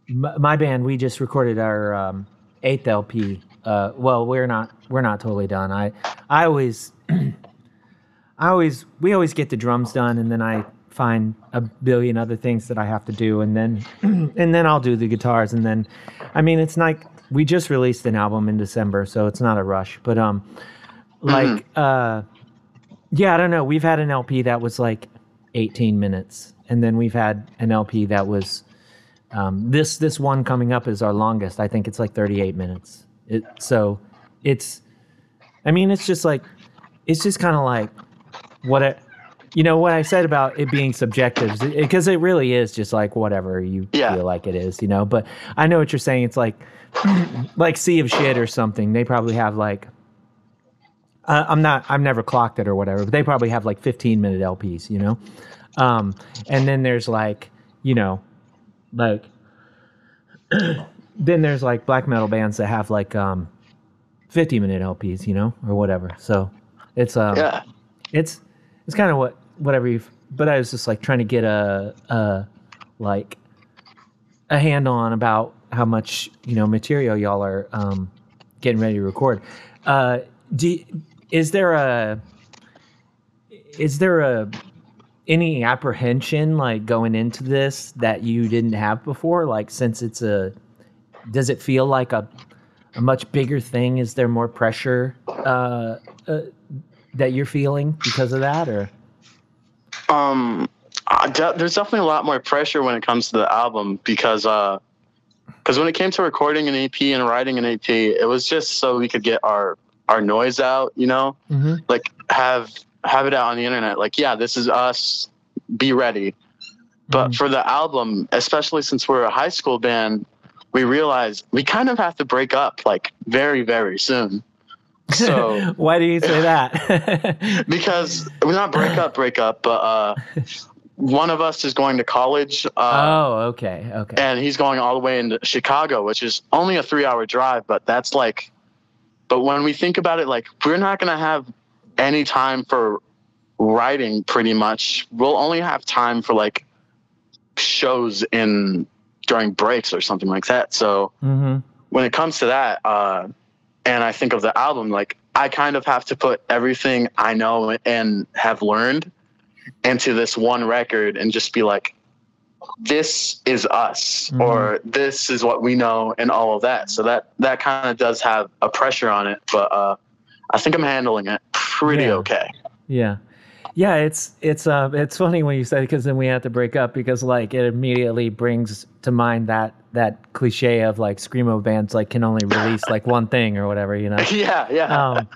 my band we just recorded our um 8th LP. Uh well, we're not we're not totally done. I I always I always we always get the drums done and then I find a billion other things that I have to do and then and then I'll do the guitars and then I mean it's like we just released an album in December so it's not a rush but um like uh yeah I don't know we've had an LP that was like 18 minutes and then we've had an LP that was um, this this one coming up is our longest I think it's like 38 minutes it so it's I mean it's just like it's just kind of like what it you know what I said about it being subjective because it really is just like whatever you Yeah. feel like it is, you know. But I know what you're saying. It's like like Sea of Shit or something. They probably have like uh, I'm not I've never clocked it or whatever, but they probably have like 15 minute LPs, you know. Um, and then there's like you know like then there's like black metal bands that have like um 50 minute LPs, you know, or whatever. So it's um Yeah. it's it's kind of what whatever you but i was just like trying to get a a like a handle on about how much you know material y'all are um getting ready to record uh do is there a is there a any apprehension like going into this that you didn't have before? Like since it's a does it feel like a a much bigger thing? Is there more pressure uh, uh that you're feeling because of that or? Um, de- there's definitely a lot more pressure when it comes to the album because uh, because when it came to recording an EP and writing an EP, it was just so we could get our our noise out, you know, mm-hmm. like have have it out on the internet. Like, yeah, this is us. Be ready. But Mhm. for the album, especially since we're a high school band, we realized we kind of have to break up like very very soon. So why do you say that because we're not break up, break up, but uh, one of us is going to college, uh, oh okay okay and he's going all the way into Chicago, which is only a three-hour drive. But that's like, but when we think about it, like we're not gonna have any time for writing. Pretty much, we'll only have time for like shows in during breaks or something like that. So mm-hmm. when it comes to that, uh, and I think of the album, like I kind of have to put everything I know and have learned into this one record and just be like, this is us, Mhm. or this is what we know, and all of that. So that that kind of does have a pressure on it, but uh, I think I'm handling it pretty Yeah. okay. yeah yeah it's it's uh it's funny when you say because then we have to break up because like it immediately brings to mind that that cliche of like screamo bands like can only release like one thing or whatever you know yeah, yeah, um,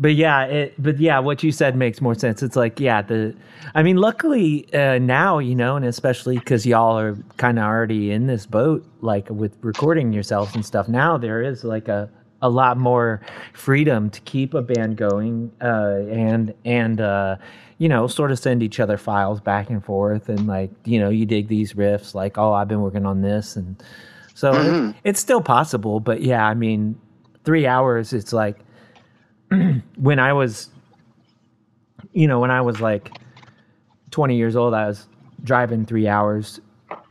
but yeah, it, but yeah, what you said makes more sense. It's like, yeah, the, I mean, luckily uh, now, you know, and especially because y'all are kind of already in this boat, like with recording yourselves and stuff. Now there is like a, a lot more freedom to keep a band going, uh, and and uh, you know, sort of send each other files back and forth, and like, you know, you dig these riffs, like, oh, I've been working on this, and so it- it's still possible. But yeah, I mean, three hours. It's like when I was, you know, when I was like twenty years old, I was driving three hours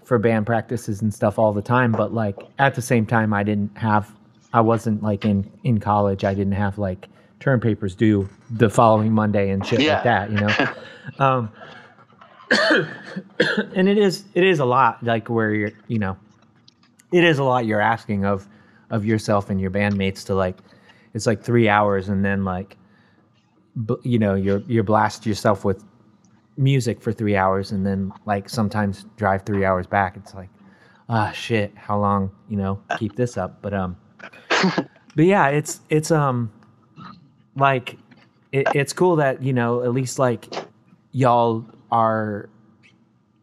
for band practices and stuff all the time. But like at the same time, I didn't have, I wasn't like in in college. I didn't have like term papers due the following Monday and shit Yeah. like that. You know. um, and it is it is a lot like where you're you know it is a lot you're asking of of yourself and your bandmates to like it's like three hours and then like you know you're you're blast yourself with music for three hours and then like sometimes drive three hours back. It's like ah shit how long you know keep this up? But um but yeah it's it's um like it, it's cool that you know at least like y'all are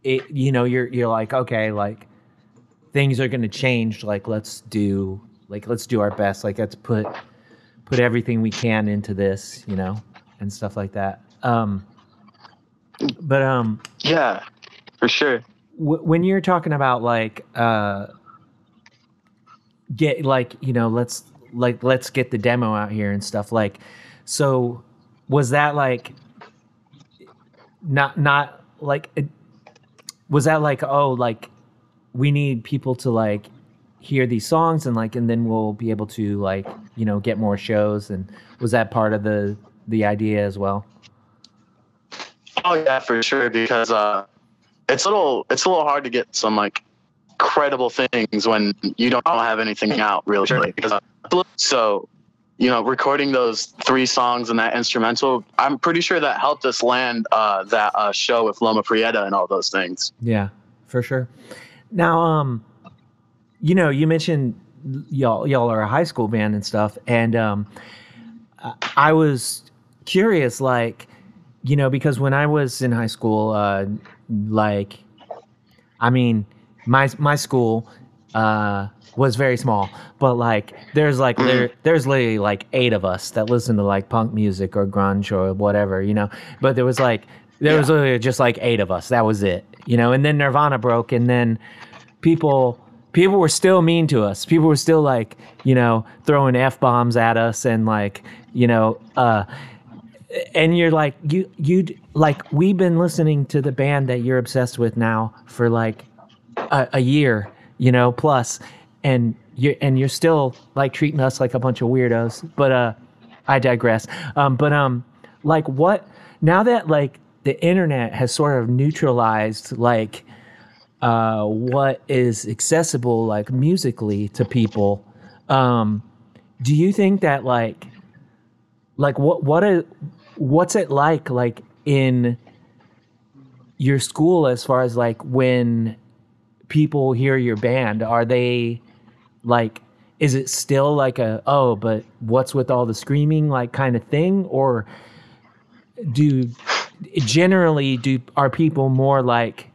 it you know you're you're like okay like things are going to change. Like let's do like let's do our best. Like let's put put everything we can into this you know and stuff like that um but um Yeah, for sure. w- when you're talking about like uh get like you know let's like let's get the demo out here and stuff like so was that like not not like it, was that like oh like we need people to like hear these songs and like and then we'll be able to like you know get more shows and was that part of the the idea as well Oh yeah, for sure. Because uh, it's a little it's a little hard to get some like credible things when you don't have anything out really. Because, uh, so, you know, recording those three songs and that instrumental, I'm pretty sure that helped us land uh, that uh, show with Loma Prieta and all those things. Yeah, for sure. Now, um, you know, you mentioned y'all y'all are a high school band and stuff, and um, I- was curious, like, you know, because when I was in high school, uh, like, I mean, my my school uh, was very small, but like, there's like there, there's literally like eight of us that listen to like punk music or grunge or whatever, you know. But there was like there was literally just like eight of us. That was it, you know. And then Nirvana broke, and then people people were still mean to us. People were still like, you know, throwing f bombs at us and like, you know, uh, and you're like, you you'd like we've been listening to the band that you're obsessed with now for like a, a year, you know, plus, and you and you're still like treating us like a bunch of weirdos. But uh, I digress. Um, but um, like what now that like the internet has sort of neutralized like uh, what is accessible like musically to people. Um, do you think that like like what what a, what's it like like in your school as far as like when people hear your band? Are they like is it still like a oh but what's with all the screaming like kind of thing? Or do generally do are people more like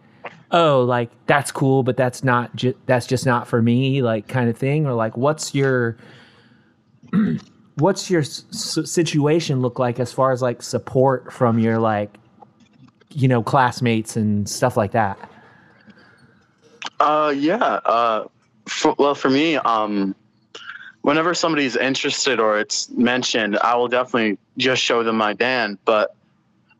oh like that's cool but that's not ju- that's just not for me like kind of thing or like what's your what's your s- situation look like as far as like support from your like you know classmates and stuff like that Uh, yeah. Uh, for, well, for me, um, whenever somebody's interested or it's mentioned, I will definitely just show them my band. But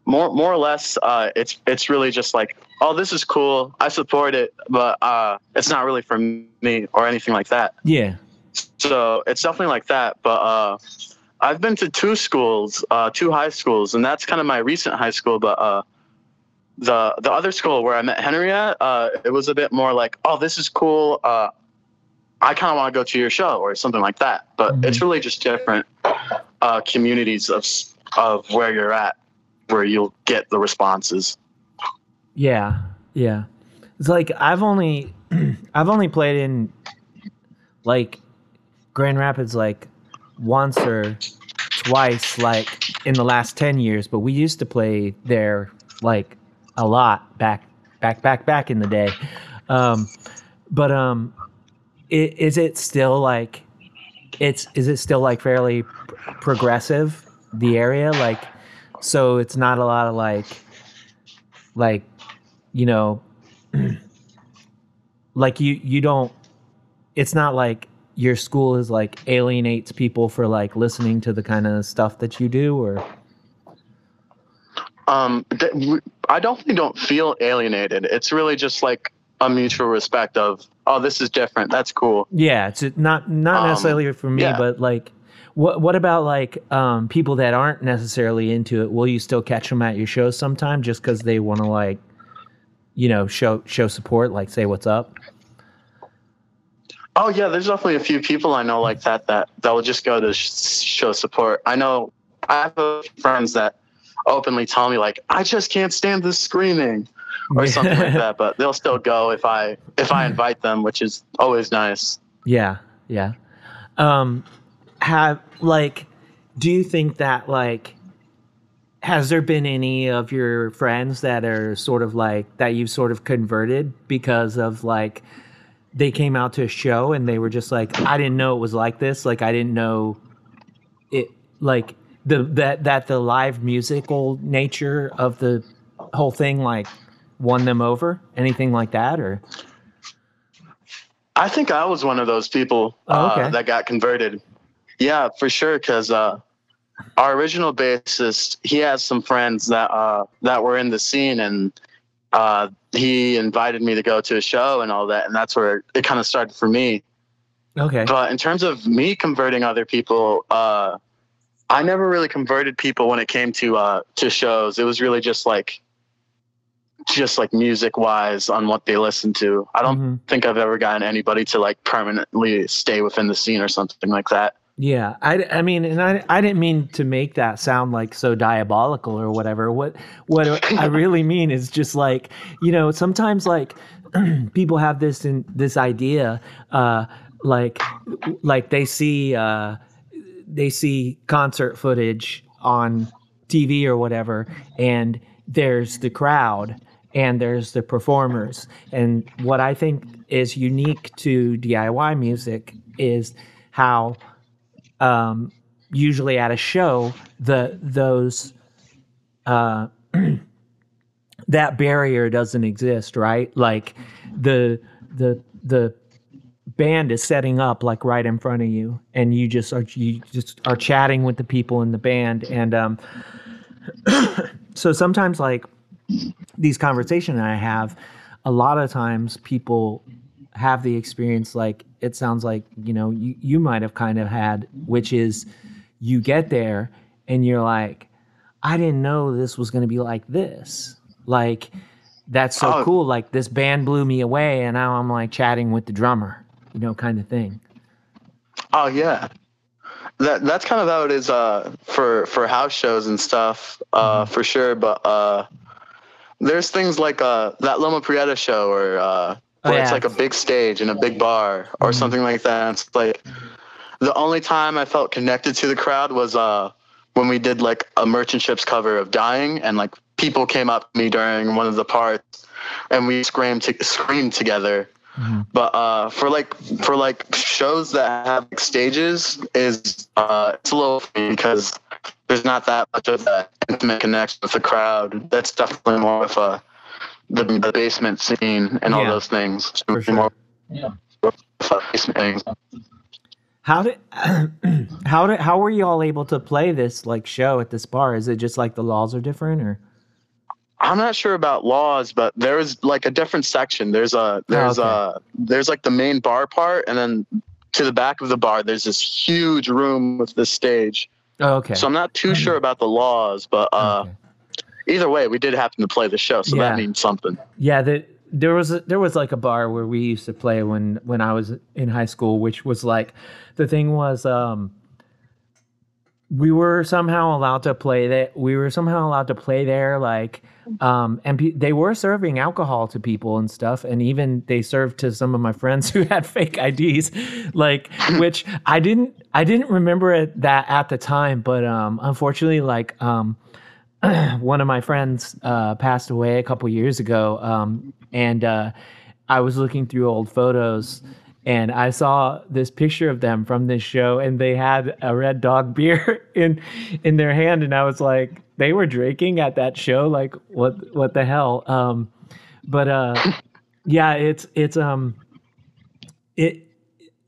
more, more or less, uh, it's it's really just like, oh, this is cool. I support it, but uh, it's not really for me or anything like that. yeah So it's definitely like that. But uh, I've been to two schools, uh, two high schools, and that's kind of my recent high school. But uh, the the other school where I met Henry at, uh, it was a bit more like, oh, this is cool. Uh, I kind of want to go to your show or something like that. But Mhm. it's really just different uh, communities of of where you're at, where you'll get the responses. Yeah, yeah. It's like I've only I've only played in like Grand Rapids like once or twice like in the last 10 years, but we used to play there like a lot back back back back in the day. Um but um i- is it still like it's is it still like fairly pr- progressive the area like so it's not a lot of like like you know like you you don't it's not like your school is like alienates people for like listening to the kind of stuff that you do or Um, th- I definitely don't feel alienated. It's really just like a mutual respect of, oh, this is different. That's cool. yeah it's not not Um, necessarily for me yeah. but like what what about like um people that aren't necessarily into it will you still catch them at your shows sometime just because they want to like you know show show support like say what's up Oh yeah, there's definitely a few people I know like that that that will just go to sh- show support. I know I have friends that openly tell me like, I just can't stand this screaming or something like that, but they'll still go if I if I invite them, which is always nice. Yeah, yeah. Um have like do you think that like has there been any of your friends that are sort of like that you've sort of converted because of like they came out to a show and they were just like I didn't know it was like this, like I didn't know it like the that that the live musical nature of the whole thing like won them over anything like that or I think I was one of those people Oh, okay. uh, that got converted. Yeah, for sure. Because uh, our original bassist, he has some friends that uh, that were in the scene, and uh, he invited me to go to a show and all that, and that's where it kind of started for me. okay But in terms of me converting other people, uh, I never really converted people when it came to uh, to shows. It was really just like just like music wise on what they listen to. I don't Mhm. think I've ever gotten anybody to like permanently stay within the scene or something like that. Yeah, I, I mean, and I, I didn't mean to make that sound like so diabolical or whatever. What what I really mean is just like you know sometimes like people have this in this idea, uh, like like they see uh, they see concert footage on TV or whatever, and there's the crowd and there's the performers. And what I think is unique to DIY music is how um, usually at a show the those uh, that barrier doesn't exist, right? Like the the the band is setting up like right in front of you and you just are you just are chatting with the people in the band and um so sometimes like these conversations I have a lot of times people have the experience like it sounds like you know you, you might have kind of had which is you get there and you're like I didn't know this was going to be like this like that's so Oh. cool like this band blew me away and now I'm like chatting with the drummer you know kind of thing Oh yeah. That that's kind of how it is uh for for house shows and stuff uh for sure but uh there's things like uh that Loma Prieta show or Oh, where it's like a big stage and a big bar or something like that. It's like the only time I felt connected to the crowd was uh when we did like a merchant ships cover of dying and like people came up to me during one of the parts and we screamed to, screamed together but uh, for like for like shows that have like, stages is uh, it's a little funny because there's not that much of that intimate connection with the crowd. That's definitely more of a the, the basement scene and all Yeah, those things. for sure. More Yeah. basement things. How did how did how were you all able to play this like show at this bar? Is it just like the laws are different or I'm not sure about laws, but there is like a different section. There's a there's okay. a there's like the main bar part, and then to the back of the bar, there's this huge room with this stage. oh, okay. So I'm not too sure about the laws, but uh, Okay. Either way, we did happen to play the show, so Yeah. that means something. Yeah, the, there was a, there was like a bar where we used to play when when I was in high school, which was like the thing was um we were somehow allowed to play that we were somehow allowed to play there like um and pe- they were serving alcohol to people and stuff and even they served to some of my friends who had fake IDs like which I didn't I didn't remember it that at the time but um unfortunately like um one of my friends uh, passed away a couple years ago, um, and uh, I was looking through old photos, and I saw this picture of them from this show, and they had a Red Dog beer in in their hand, and I was like, they were drinking at that show. Like, what what the hell? Um, but uh, yeah, it's it's um, it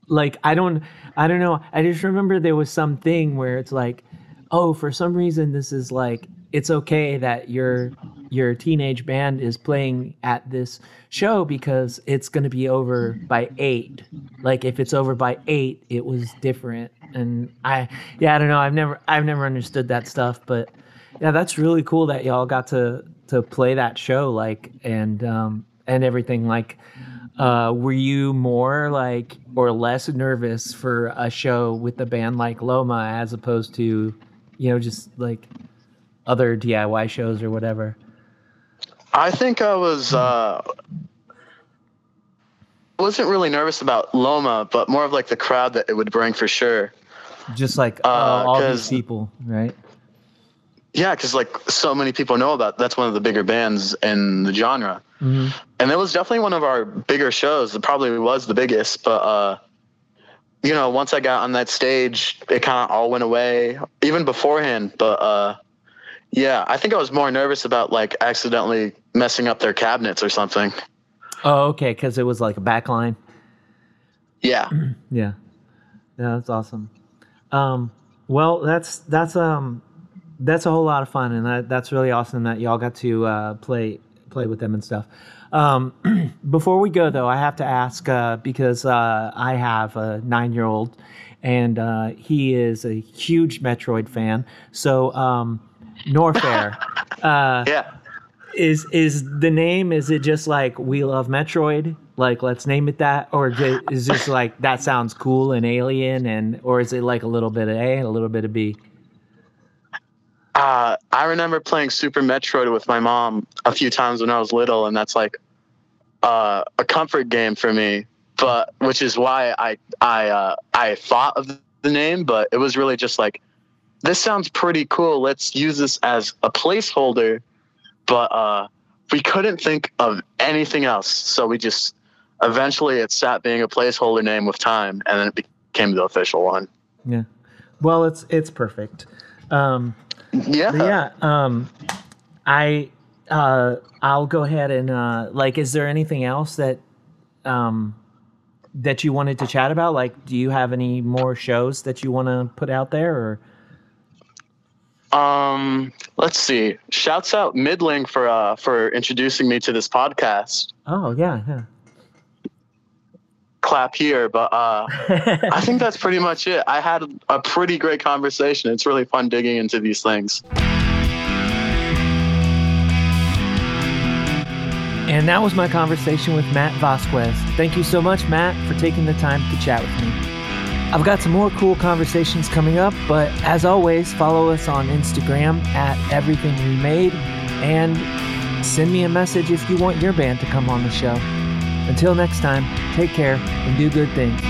like I don't I don't know. I just remember there was something where it's like, oh, for some reason this is like it's okay that your your teenage band is playing at this show because it's going to be over by 8 like if it's over by 8 it was different. And i yeah i don't know. I've never i've never understood that stuff but yeah that's really cool that y'all got to to play that show like and um and everything. Like uh were you more like or less nervous for a show with a band like loma as opposed to you know just like other diy shows or whatever I think I was uh, wasn't really nervous about Loma, but more of like the crowd that it would bring for sure. just like uh, Uh, all these people right Yeah, because like so many people know about that's one of the bigger bands in the genre, hmm and it was definitely one of our bigger shows. It probably was the biggest, but uh, you know, once I got on that stage, it kind of all went away, even beforehand. But uh, yeah, I think I was more nervous about like accidentally messing up their cabinets or something. oh okay because it was like a back line Yeah. Yeah. Yeah, that's awesome. Um, well, that's that's um that's a whole lot of fun, and that, that's really awesome that y'all got to uh, play play with them and stuff. Um, before we go, though, I have to ask uh, because uh, I have a nine year old, and uh, he is a huge Metroid fan. So, um, Norfair. uh, Yeah. is is the name is it just like we love metroid like let's name it that or is it is just like that sounds cool and alien and or is it like a little bit of a and a little bit of b Uh, I remember playing Super Metroid with my mom a few times when I was little, and that's like uh, a comfort game for me. But which is why I I uh, I thought of the name, but it was really just like this sounds pretty cool. Let's use this as a placeholder. But uh, we couldn't think of anything else, so we just eventually it stopped being a placeholder name with time, and then it became the official one. yeah well it's it's perfect um Yeah. yeah um i uh i'll go ahead and uh like is there anything else that um that you wanted to chat about like do you have any more shows that you want to put out there or Um, let's see. Shouts out Middleman for uh for introducing me to this podcast. oh yeah yeah Clap here, but uh I think that's pretty much it. I had a pretty great conversation. It's really fun digging into these things. And that was my conversation with Matt Vasquez. Thank you so much, Matt, for taking the time to chat with me. I've got some more cool conversations coming up, but as always, follow us on Instagram at Everything Remade and send me a message if you want your band to come on the show. Until next time, take care and do good things.